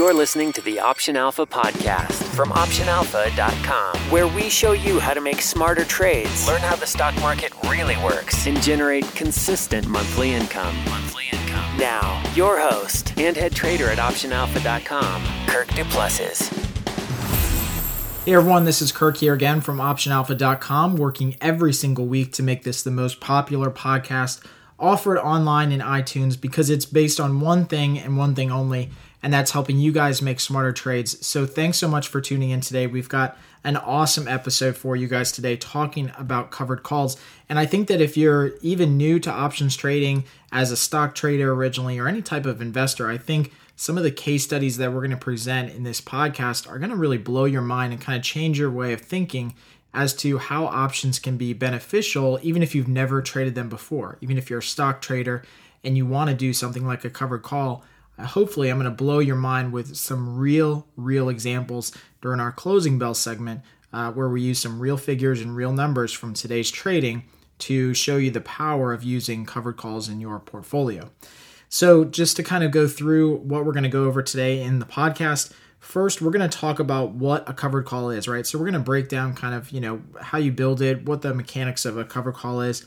You're listening to the Option Alpha podcast from OptionAlpha.com, where we show you how to make smarter trades, learn how the stock market really works, and generate consistent monthly income. Monthly income. Now, your host and head trader at OptionAlpha.com, Kirk DuPlessis. Hey everyone, this is Kirk here again from OptionAlpha.com, working every single week to make this the most popular podcast offered online in iTunes because it's based on one thing and one thing only and that's helping you guys make smarter trades. So thanks so much for tuning in today. We've got an awesome episode for you guys today talking about covered calls. And I think that if you're even new to options trading as a stock trader originally or any type of investor, I think some of the case studies that we're going to present in this podcast are going to really blow your mind and kind of change your way of thinking as to how options can be beneficial even if you've never traded them before. Even if you're a stock trader and you want to do something like a covered call, hopefully I'm going to blow your mind with some real, real examples during our closing bell segment, uh, where we use some real figures and real numbers from today's trading to show you the power of using covered calls in your portfolio. So, just to kind of go through what we're going to go over today in the podcast, first we're going to talk about what a covered call is, right? So, we're going to break down kind of, you know, how you build it, what the mechanics of a covered call is.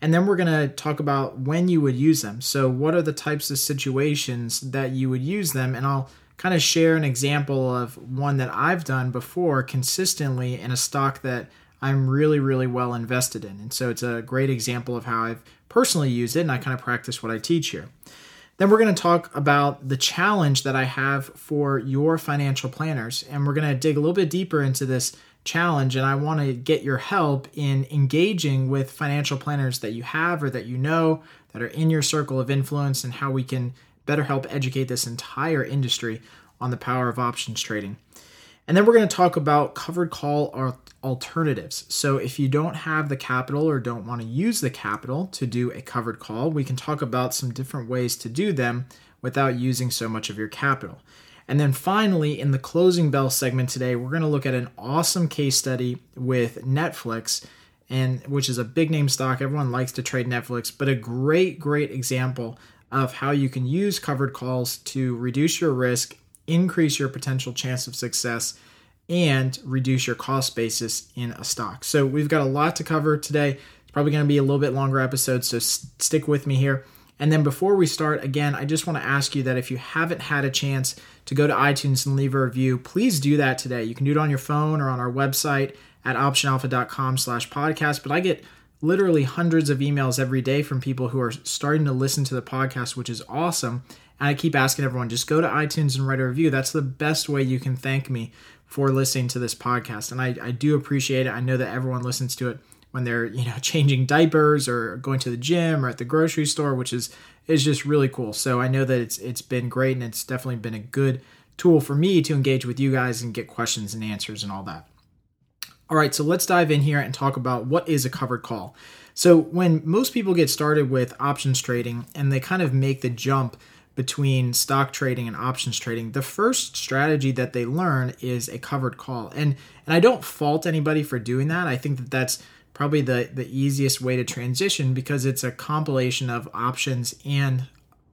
And then we're going to talk about when you would use them. So, what are the types of situations that you would use them? And I'll kind of share an example of one that I've done before consistently in a stock that I'm really, really well invested in. And so, it's a great example of how I've personally used it and I kind of practice what I teach here. Then we're going to talk about the challenge that I have for your financial planners. And we're going to dig a little bit deeper into this challenge and I want to get your help in engaging with financial planners that you have or that you know that are in your circle of influence and how we can better help educate this entire industry on the power of options trading. And then we're going to talk about covered call alternatives. So if you don't have the capital or don't want to use the capital to do a covered call, we can talk about some different ways to do them without using so much of your capital. And then finally, in the closing bell segment today, we're going to look at an awesome case study with Netflix, and which is a big name stock. Everyone likes to trade Netflix, but a great, great example of how you can use covered calls to reduce your risk, increase your potential chance of success, and reduce your cost basis in a stock. So we've got a lot to cover today. It's probably going to be a little bit longer episode, so stick with me here. And then before we start, again, I just want to ask you that if you haven't had a chance to go to iTunes and leave a review, please do that today. You can do it on your phone or on our website at optionalpha.com slash podcast. But I get literally hundreds of emails every day from people who are starting to listen to the podcast, which is awesome. And I keep asking everyone, just go to iTunes and write a review. That's the best way you can thank me for listening to this podcast. And I, I do appreciate it. I know that everyone listens to it when they're you know changing diapers or going to the gym or at the grocery store, which is is just really cool. So I know that it's it's been great and it's definitely been a good tool for me to engage with you guys and get questions and answers and all that. All right, so let's dive in here and talk about what is a covered call. So when most people get started with options trading and they kind of make the jump between stock trading and options trading, the first strategy that they learn is a covered call. And and I don't fault anybody for doing that. I think that that's probably the, the easiest way to transition because it's a compilation of options and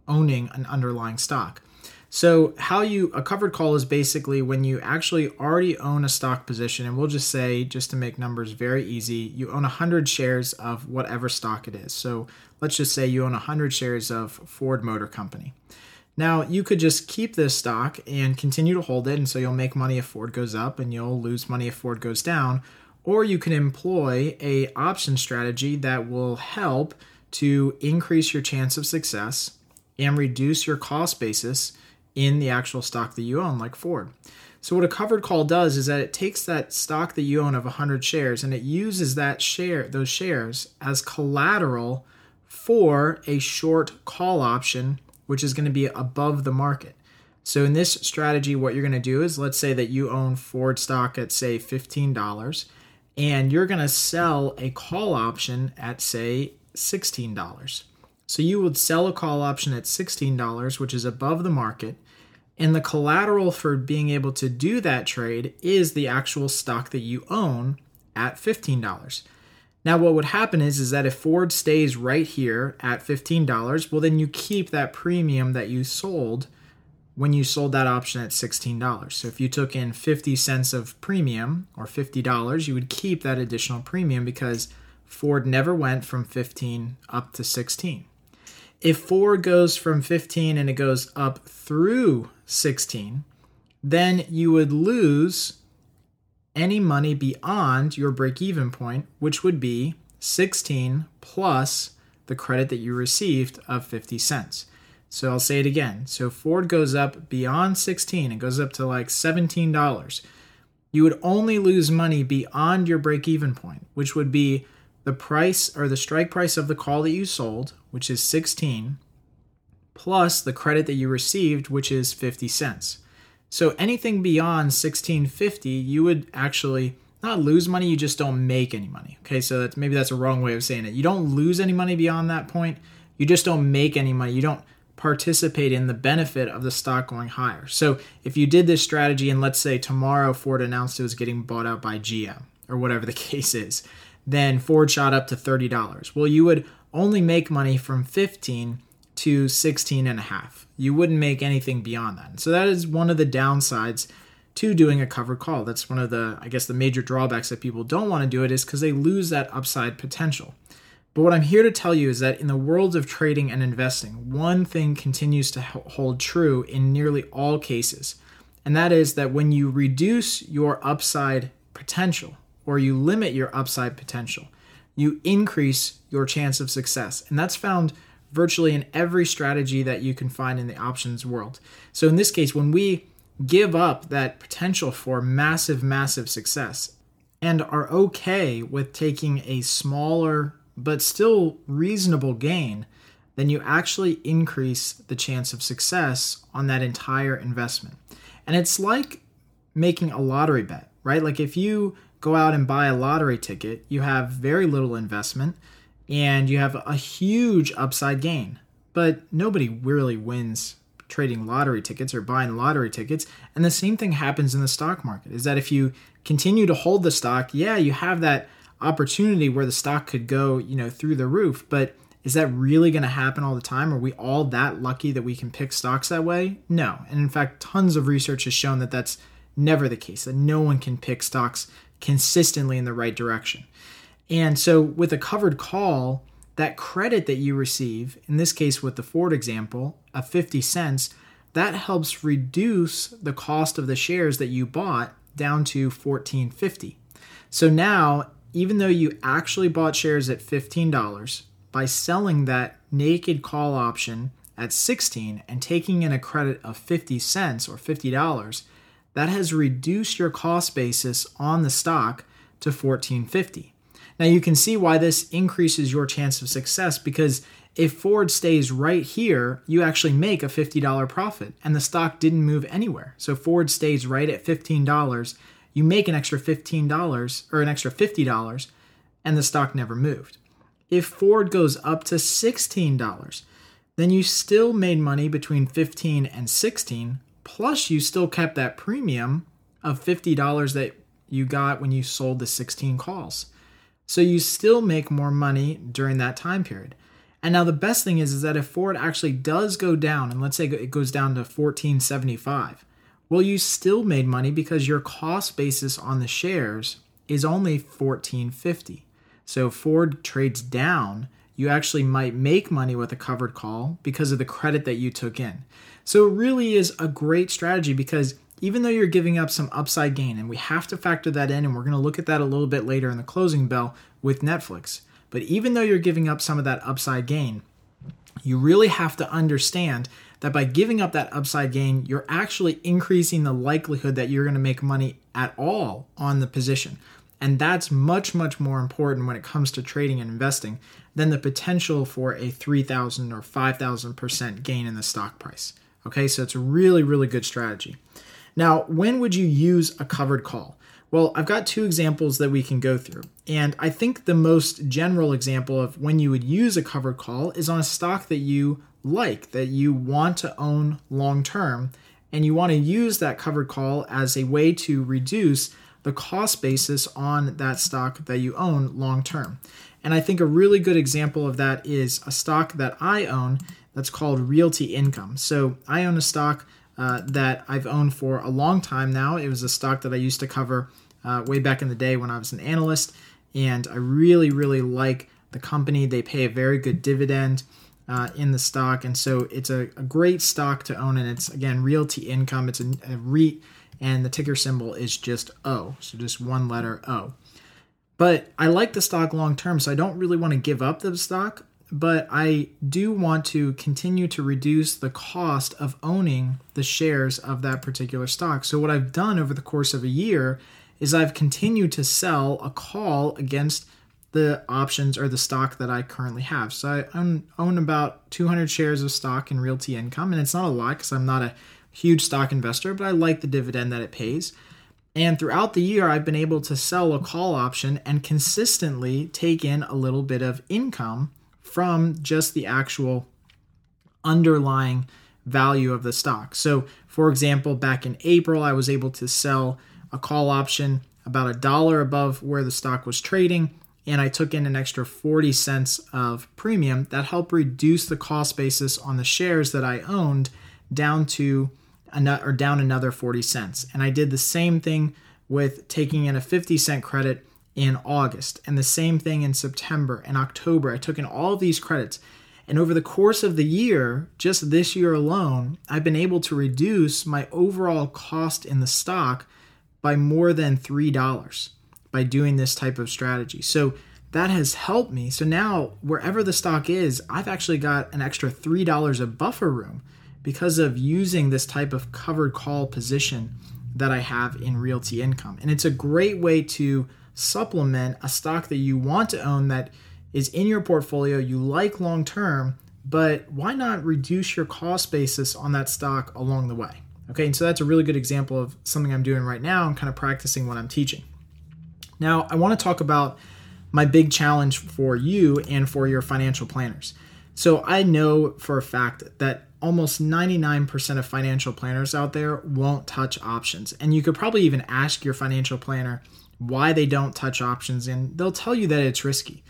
owning an underlying stock. So, how you a covered call is basically when you actually already own a stock position, and we'll just say, just to make numbers very easy, you own 100 shares of whatever stock it is. So, let's just say you own 100 shares of Ford Motor Company. Now, you could just keep this stock and continue to hold it, and so you'll make money if Ford goes up, and you'll lose money if Ford goes down or you can employ a option strategy that will help to increase your chance of success and reduce your cost basis in the actual stock that you own like Ford. So what a covered call does is that it takes that stock that you own of 100 shares and it uses that share those shares as collateral for a short call option which is going to be above the market. So in this strategy what you're going to do is let's say that you own Ford stock at say $15 and you're going to sell a call option at, say, $16. So you would sell a call option at $16, which is above the market. And the collateral for being able to do that trade is the actual stock that you own at $15. Now, what would happen is, is that if Ford stays right here at $15, well, then you keep that premium that you sold when you sold that option at $16. So if you took in 50 cents of premium or $50, you would keep that additional premium because Ford never went from 15 up to 16. If Ford goes from 15 and it goes up through 16, then you would lose any money beyond your break even point, which would be 16 plus the credit that you received of 50 cents. So I'll say it again. So Ford goes up beyond 16, it goes up to like $17. You would only lose money beyond your break even point, which would be the price or the strike price of the call that you sold, which is 16, plus the credit that you received, which is 50 cents. So anything beyond 1650, you would actually not lose money, you just don't make any money. Okay, so that's maybe that's a wrong way of saying it. You don't lose any money beyond that point. You just don't make any money. You don't participate in the benefit of the stock going higher. So if you did this strategy and let's say tomorrow Ford announced it was getting bought out by GM or whatever the case is, then Ford shot up to $30. Well, you would only make money from 15 to 16 and a half. You wouldn't make anything beyond that. So that is one of the downsides to doing a covered call. That's one of the, I guess, the major drawbacks that people don't want to do it is because they lose that upside potential. But what I'm here to tell you is that in the world of trading and investing, one thing continues to hold true in nearly all cases. And that is that when you reduce your upside potential or you limit your upside potential, you increase your chance of success. And that's found virtually in every strategy that you can find in the options world. So in this case, when we give up that potential for massive, massive success and are okay with taking a smaller but still reasonable gain, then you actually increase the chance of success on that entire investment. And it's like making a lottery bet, right? Like if you go out and buy a lottery ticket, you have very little investment and you have a huge upside gain. But nobody really wins trading lottery tickets or buying lottery tickets. And the same thing happens in the stock market is that if you continue to hold the stock, yeah, you have that opportunity where the stock could go, you know, through the roof, but is that really going to happen all the time? Are we all that lucky that we can pick stocks that way? No. And in fact, tons of research has shown that that's never the case, that no one can pick stocks consistently in the right direction. And so with a covered call, that credit that you receive, in this case with the Ford example, of 50 cents, that helps reduce the cost of the shares that you bought down to 14.50. So now, even though you actually bought shares at $15, by selling that naked call option at 16 and taking in a credit of 50 cents or $50, that has reduced your cost basis on the stock to 14.50. Now you can see why this increases your chance of success because if Ford stays right here, you actually make a $50 profit and the stock didn't move anywhere. So Ford stays right at $15, you make an extra $15 or an extra $50 and the stock never moved. If Ford goes up to $16, then you still made money between 15 and 16 plus you still kept that premium of $50 that you got when you sold the 16 calls. So you still make more money during that time period. And now the best thing is, is that if Ford actually does go down, and let's say it goes down to 1475, well, you still made money because your cost basis on the shares is only 1450. So Ford trades down, you actually might make money with a covered call because of the credit that you took in. So it really is a great strategy because even though you're giving up some upside gain, and we have to factor that in, and we're going to look at that a little bit later in the closing bell with Netflix. But even though you're giving up some of that upside gain, you really have to understand that by giving up that upside gain, you're actually increasing the likelihood that you're going to make money at all on the position. And that's much, much more important when it comes to trading and investing than the potential for a 3,000 or 5,000% gain in the stock price. Okay, so it's a really, really good strategy. Now, when would you use a covered call? Well, I've got two examples that we can go through. And I think the most general example of when you would use a covered call is on a stock that you like, that you want to own long term, and you want to use that covered call as a way to reduce the cost basis on that stock that you own long term. And I think a really good example of that is a stock that I own that's called Realty Income. So I own a stock uh, that I've owned for a long time now. It was a stock that I used to cover uh, way back in the day when I was an analyst, and I really, really like the company. They pay a very good dividend. Uh, in the stock, and so it's a, a, great stock to own, and it's again realty income. It's a, a REIT, and the ticker symbol is just O, so just one letter O. But I like the stock long term, so I don't really want to give up the stock but I do want to continue to reduce the cost of owning the shares of that particular stock. So, what I've done over the course of a year is I've continued to sell a call against the options or the stock that I currently have. So, I own, own about 200 shares of stock in Realty Income, and it's not a lot because I'm not a huge stock investor, but I like the dividend that it pays. And throughout the year, I've been able to sell a call option and consistently take in a little bit of income from just the actual underlying value of the stock. So, for example, back in April, I was able to sell a call option about a dollar above where the stock was trading, and I took in an extra 40 cents of premium that helped reduce the cost basis on the shares that I owned down to or down another 40 cents. And I did the same thing with taking in a 50 cent credit in August, and the same thing in September and October. I took in all these credits. And over the course of the year, just this year alone, I've been able to reduce my overall cost in the stock by more than $3 by doing this type of strategy. So that has helped me. So now, wherever the stock is, I've actually got an extra $3 of buffer room because of using this type of covered call position that I have in realty income. And it's a great way to supplement a stock that you want to own that is in your portfolio, you like long term, but why not reduce your cost basis on that stock along the way? Okay, and so that's a really good example of something I'm doing right now and kind of practicing what I'm teaching. Now, I want to talk about my big challenge for you and for your financial planners. So, I know for a fact that almost 99% of financial planners out there won't touch options. And you could probably even ask your financial planner why they don't touch options, and they'll tell you that it's risky.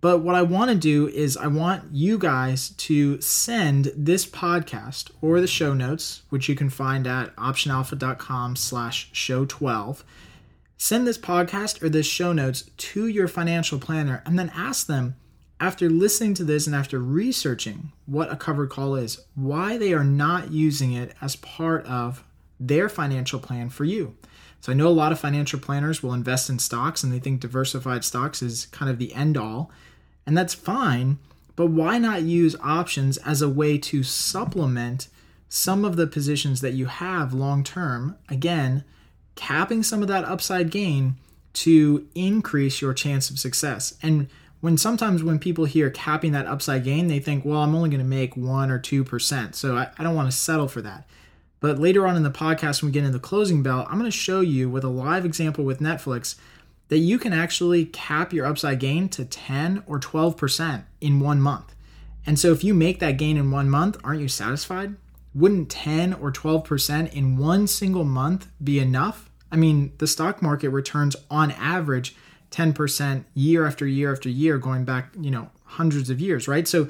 But what I want to do is I want you guys to send this podcast or the show notes, which you can find at optionalpha.com slash show 12. Send this podcast or this show notes to your financial planner and then ask them, after listening to this and after researching what a covered call is, why they are not using it as part of their financial plan for you. So I know a lot of financial planners will invest in stocks and they think diversified stocks is kind of the end all, and that's fine, but why not use options as a way to supplement some of the positions that you have long term? Again, capping some of that upside gain to increase your chance of success. And when sometimes when people hear capping that upside gain, they think, well, I'm only going to make one or 2%. So I, I don't want to settle for that. But later on in the podcast, when we get into the closing bell, I'm going to show you with a live example with Netflix that you can actually cap your upside gain to 10 or 12% in one month. And so if you make that gain in one month, aren't you satisfied? Wouldn't 10 or 12% in one single month be enough? I mean, the stock market returns on average 10% year after year after year going back, you know, hundreds of years, right? So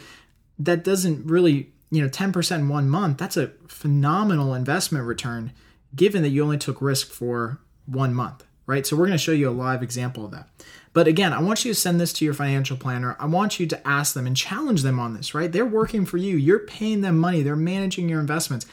that doesn't really you know 10% in one month that's a phenomenal investment return given that you only took risk for one month right? So we're going to show you a live example of that. But again i want you to send this to your financial planner. I want you to ask them and challenge them on this right? They're working for you. You're paying them money. They're managing your investments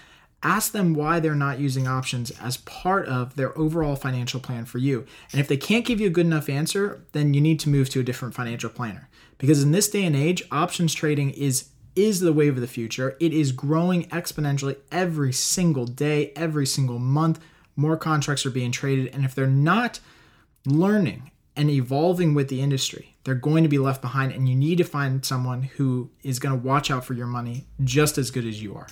ask them why they're not using options as part of their overall financial plan for you and if they can't give you a good enough answer then you need to move to a different financial planner because in this day and age options trading is is the wave of the future. It is growing exponentially every single day, every single month. More contracts are being traded. And if they're not learning and evolving with the industry, they're going to be left behind. And you need to find someone who is going to watch out for your money just as good as you are.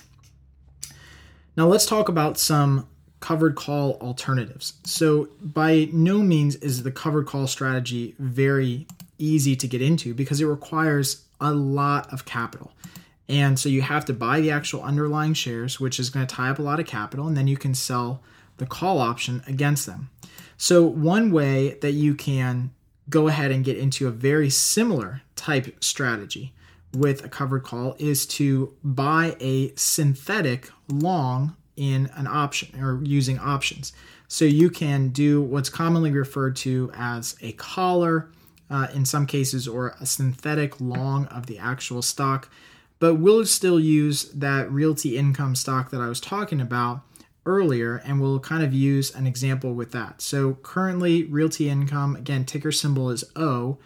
Now, let's talk about some covered call alternatives. So, by no means is the covered call strategy very easy to get into because it requires a lot of capital. And so you have to buy the actual underlying shares, which is going to tie up a lot of capital, and then you can sell the call option against them. So, one way that you can go ahead and get into a very similar type strategy with a covered call is to buy a synthetic long in an option or using options. So you can do what's commonly referred to as a collar uh, in some cases or a synthetic long of the actual stock. But we'll still use that realty income stock that I was talking about earlier and we'll kind of use an example with that. So currently, realty income, again, ticker symbol is O,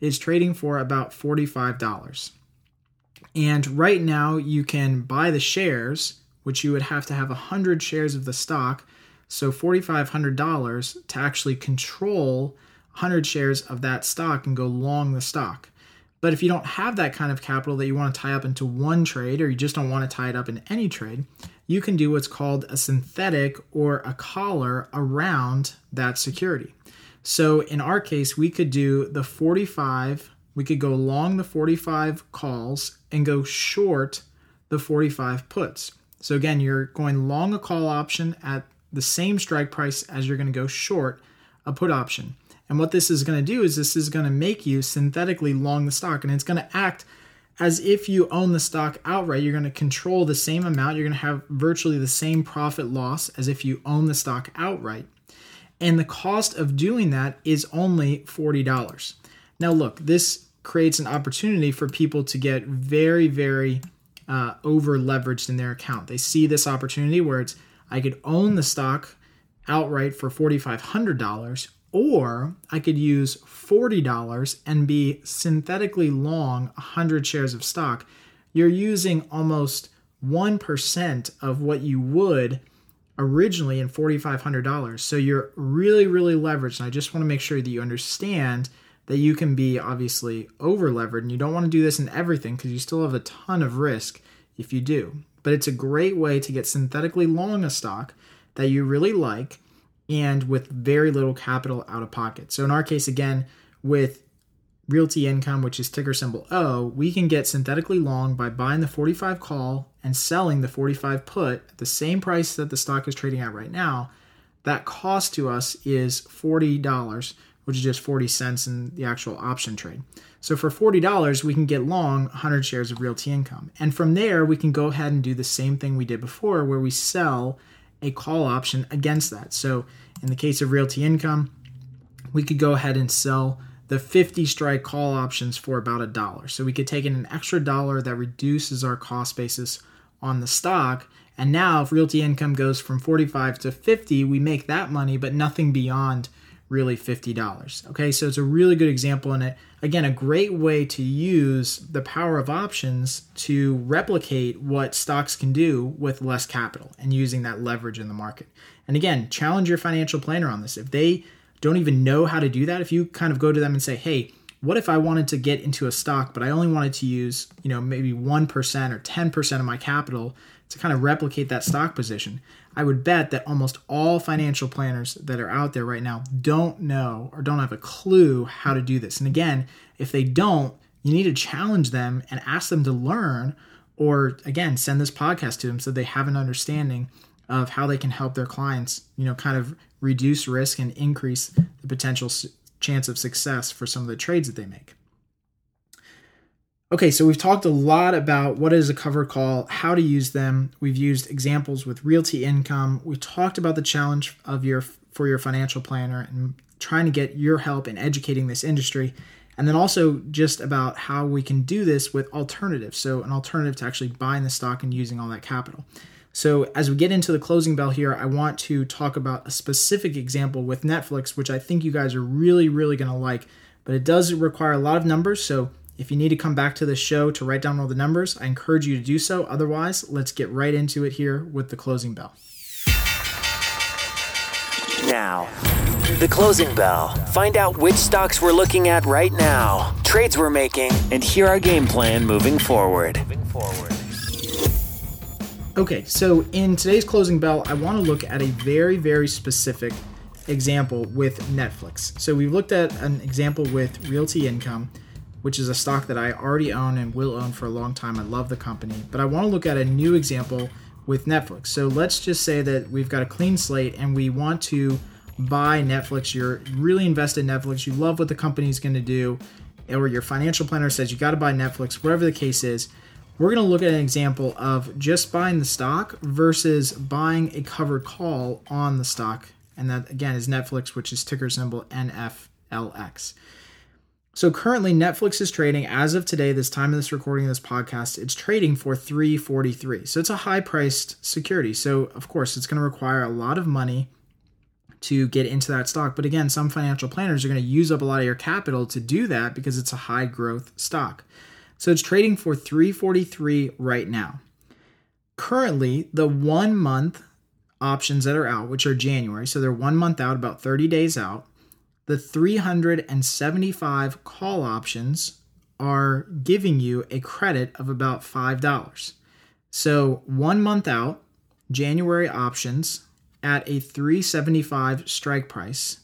is trading for about $45. And right now, you can buy the shares, which you would have to have 100 shares of the stock. So $4,500 to actually control 100 shares of that stock and go long the stock. But if you don't have that kind of capital that you want to tie up into one trade or you just don't want to tie it up in any trade, you can do what's called a synthetic or a collar around that security. So in our case, we could do the 45, we could go long the 45 calls and go short the 45 puts. So again, you're going long a call option at the same strike price as you're going to go short a put option. And what this is going to do is this is going to make you synthetically long the stock and it's going to act as if you own the stock outright. You're going to control the same amount. You're going to have virtually the same profit loss as if you own the stock outright. And the cost of doing that is only $40. Now, look, this creates an opportunity for people to get very, very uh, over leveraged in their account. They see this opportunity where it's I could own the stock outright for $4,500 or I could use $40 and be synthetically long 100 shares of stock. You're using almost 1% of what you would originally in $4,500. So you're really, really leveraged. And I just want to make sure that you understand that you can be obviously over levered and you don't want to do this in everything because you still have a ton of risk if you do. But it's a great way to get synthetically long a stock that you really like and with very little capital out of pocket. So in our case, again, with Realty Income, which is ticker symbol O, we can get synthetically long by buying the 45 call and selling the 45 put at the same price that the stock is trading at right now. That cost to us is $40, which is just 40 cents in the actual option trade. So for $40, we can get long 100 shares of Realty Income. And from there, we can go ahead and do the same thing we did before, where we sell a call option against that. So in the case of Realty Income, we could go ahead and sell the 50 strike call options for about a dollar. So we could take in an extra dollar that reduces our cost basis on the stock. And now if Realty Income goes from 45 to 50, we make that money, but nothing beyond really $50. Okay, so it's a really good example and it again a great way to use the power of options to replicate what stocks can do with less capital and using that leverage in the market. And again, challenge your financial planner on this. If they don't even know how to do that, if you kind of go to them and say, "Hey, what if I wanted to get into a stock, but I only wanted to use, you know, maybe 1% or 10% of my capital to kind of replicate that stock position. I would bet that almost all financial planners that are out there right now don't know or don't have a clue how to do this. And again, if they don't, you need to challenge them and ask them to learn, or again, send this podcast to them so they have an understanding of how they can help their clients, you know, kind of reduce risk and increase the potential chance of success for some of the trades that they make. Okay, so we've talked a lot about what is a cover call, how to use them. We've used examples with realty income. We talked about the challenge of your for your financial planner and trying to get your help in educating this industry. And then also just about how we can do this with alternatives. So an alternative to actually buying the stock and using all that capital. So as we get into the closing bell here, I want to talk about a specific example with Netflix, which I think you guys are really, really to like. But it does require a lot of numbers, so if you need to come back to the show to write down all the numbers, I encourage you to do so. Otherwise, let's get right into it here with the closing bell. Now, the closing bell. Find out which stocks we're looking at right now, trades we're making, and hear our game plan moving forward. Okay, so in today's closing bell, I want to look at a very, very specific example with Netflix. So we've looked at an example with Realty Income which is a stock that I already own and will own for a long time. I love the company, but I want to look at a new example with Netflix. So let's just say that we've got a clean slate and we want to buy Netflix. You're really invested in Netflix. You love what the company is going to do, or your financial planner says you got to buy Netflix, whatever the case is. we're going to look at an example of just buying the stock versus buying a covered call on the stock. And that, again, is Netflix, which is ticker symbol NFLX. So currently, Netflix is trading as of today, this time of this recording of this podcast, it's trading for 343. So it's a high priced security. So, of course, it's going to require a lot of money to get into that stock. But again, some financial planners are going to use up a lot of your capital to do that because it's a high growth stock. So it's trading for 343 right now. Currently, the 1 month options that are out, which are January, so they're 1 month out, about 30 days out. The 375 call options are giving you a credit of about $5. So, 1 month out, January options at a 375 strike price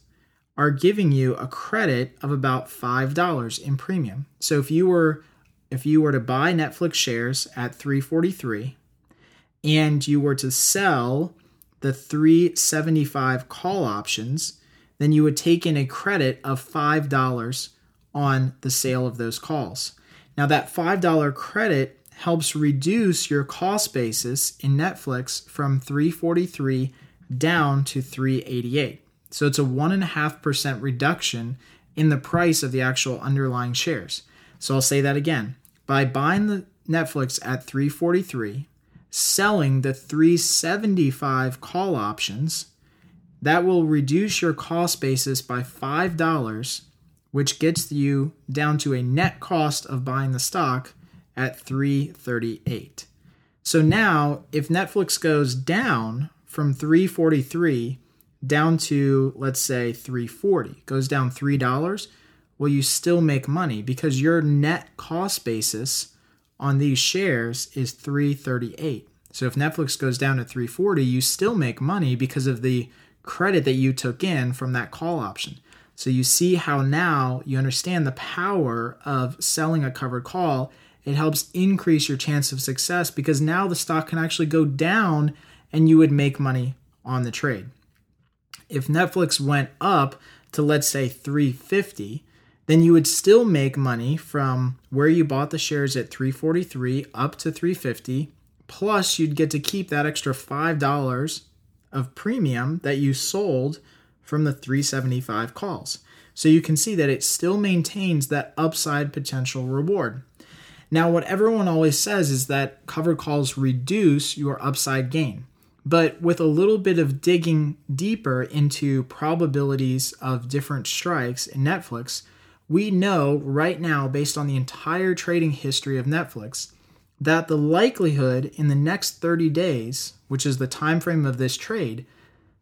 are giving you a credit of about $5 in premium. So if you were if you were to buy Netflix shares at 343 and you were to sell the 375 call options, then you would take in a credit of $5 on the sale of those calls. Now that $5 credit helps reduce your cost basis in Netflix from 343 down to 388. So it's a 1.5% reduction in the price of the actual underlying shares. So I'll say that again. By buying the Netflix at 343, selling the 375 call options, that will reduce your cost basis by $5, which gets you down to a net cost of buying the stock at 338. So now if Netflix goes down from 343 down to let's say 340 goes down $3 will you still make money because your net cost basis on these shares is 338 so if netflix goes down to 340 you still make money because of the credit that you took in from that call option. So you see how now you understand the power of selling a covered call. It helps increase your chance of success because now the stock can actually go down and you would make money on the trade. If Netflix went up to let's say 350, then you would still make money from where you bought the shares at 343 up to 350 plus you'd get to keep that extra $5 of premium that you sold from the 375 calls. So you can see that it still maintains that upside potential reward. Now, what everyone always says is that covered calls reduce your upside gain. But with a little bit of digging deeper into probabilities of different strikes in Netflix, we know right now, based on the entire trading history of Netflix, that the likelihood in the next 30 days, which is the time frame of this trade,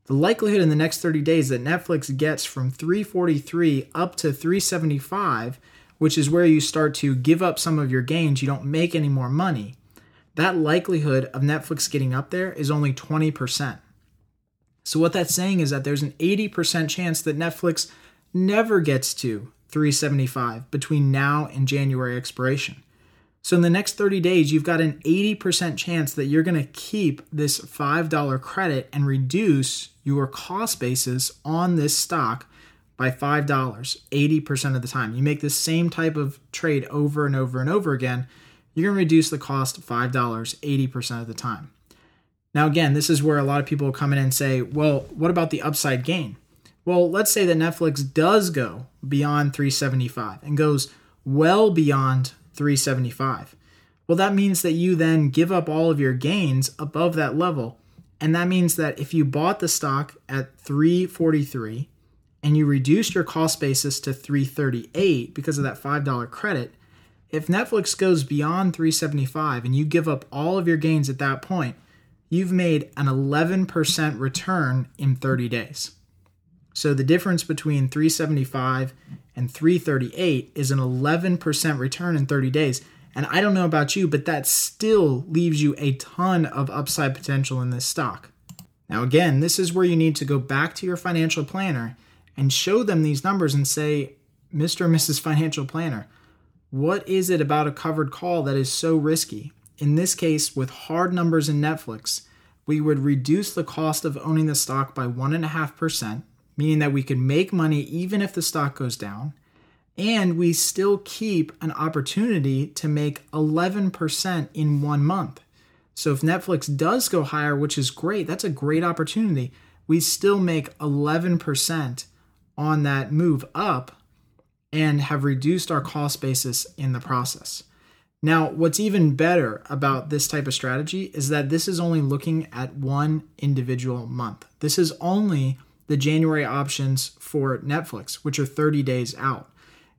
the likelihood in the next 30 days that Netflix gets from 343 up to 375, which is where you start to give up some of your gains, you don't make any more money that likelihood of Netflix getting up there is only 20%. So, what that's saying is that there's an 80% chance that Netflix never gets to 375 between now and January expiration. So, in the next 30 days, you've got an 80% chance that you're going to keep this $5 credit and reduce your cost basis on this stock by $5 80% of the time. You make the same type of trade over and over and over again you're going to reduce the cost $5 80% of the time. Now, again, this is where a lot of people come in and say, well, what about the upside gain? Well, let's say that Netflix does go beyond 375 and goes well beyond 375. Well, that means that you then give up all of your gains above that level. And that means that if you bought the stock at 343 and you reduced your cost basis to 338 because of that $5 credit, if Netflix goes beyond 375 and you give up all of your gains at that point, you've made an 11% return in 30 days. So the difference between 375 and 338 is an 11% return in 30 days. And I don't know about you, but that still leaves you a ton of upside potential in this stock. Now, again, this is where you need to go back to your financial planner and show them these numbers and say, Mr. and Mrs. Financial Planner, what is it about a covered call that is so risky? In this case, with hard numbers in Netflix, we would reduce the cost of owning the stock by 1.5%, meaning that we could make money even if the stock goes down. And we still keep an opportunity to make 11% in one month. So if Netflix does go higher, which is great, that's a great opportunity. We still make 11% on that move up and have reduced our cost basis in the process. Now, what's even better about this type of strategy is that this is only looking at one individual month. This is only the January options for Netflix, which are 30 days out.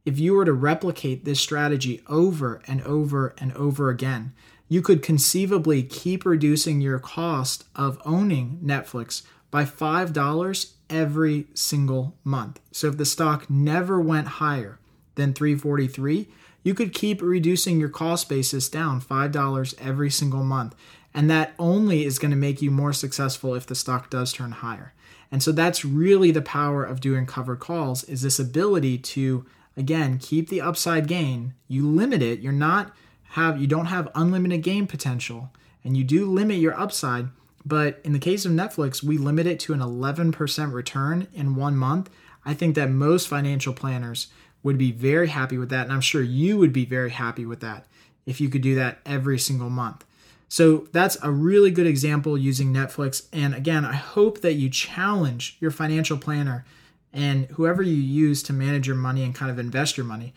If you were to replicate this strategy over and over and over again, you could conceivably keep reducing your cost of owning Netflix by $5 every single month. So if the stock never went higher than 343, you could keep reducing your cost basis down $5 every single month. And that only is going to make you more successful if the stock does turn higher. And so that's really the power of doing covered calls is this ability to again keep the upside gain. You limit it. You're not have you don't have unlimited gain potential and you do limit your upside, but in the case of Netflix, we limit it to an 11% return in 1 month. I think that most financial planners would be very happy with that. And I'm sure you would be very happy with that if you could do that every single month. So that's a really good example using Netflix. And again, I hope that you challenge your financial planner and whoever you use to manage your money and kind of invest your money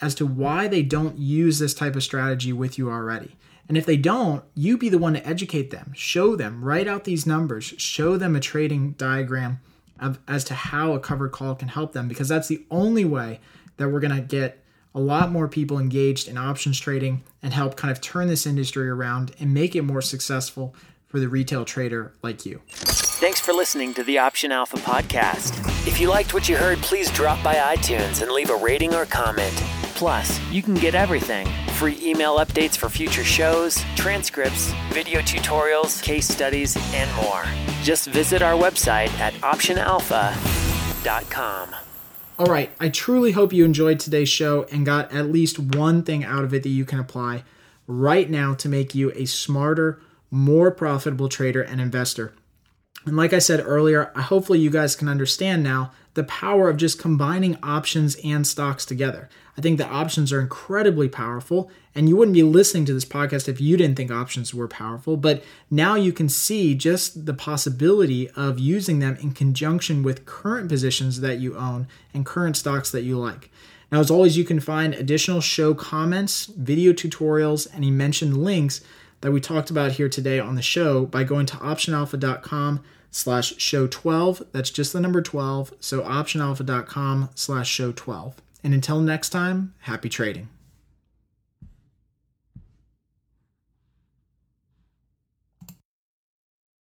as to why they don't use this type of strategy with you already. And if they don't, you be the one to educate them, show them, write out these numbers, show them a trading diagram of, as to how a covered call can help them, because that's the only way that we're going to get a lot more people engaged in options trading and help kind of turn this industry around and make it more successful for the retail trader like you. Thanks for listening to the Option Alpha podcast. If you liked what you heard, please drop by iTunes and leave a rating or comment. Plus, you can get everything free email updates for future shows, transcripts, video tutorials, case studies, and more. Just visit our website at optionalpha.com. All right, I truly hope you enjoyed today's show and got at least one thing out of it that you can apply right now to make you a smarter, more profitable trader and investor. And like I said earlier, hopefully you guys can understand now the power of just combining options and stocks together. I think the options are incredibly powerful, and you wouldn't be listening to this podcast if you didn't think options were powerful. But now you can see just the possibility of using them in conjunction with current positions that you own and current stocks that you like. Now, as always, you can find additional show comments, video tutorials, and he mentioned links that we talked about here today on the show by going to optionalpha.com slash show 12. That's just the number 12. So optionalpha.com slash show 12. And until next time, happy trading.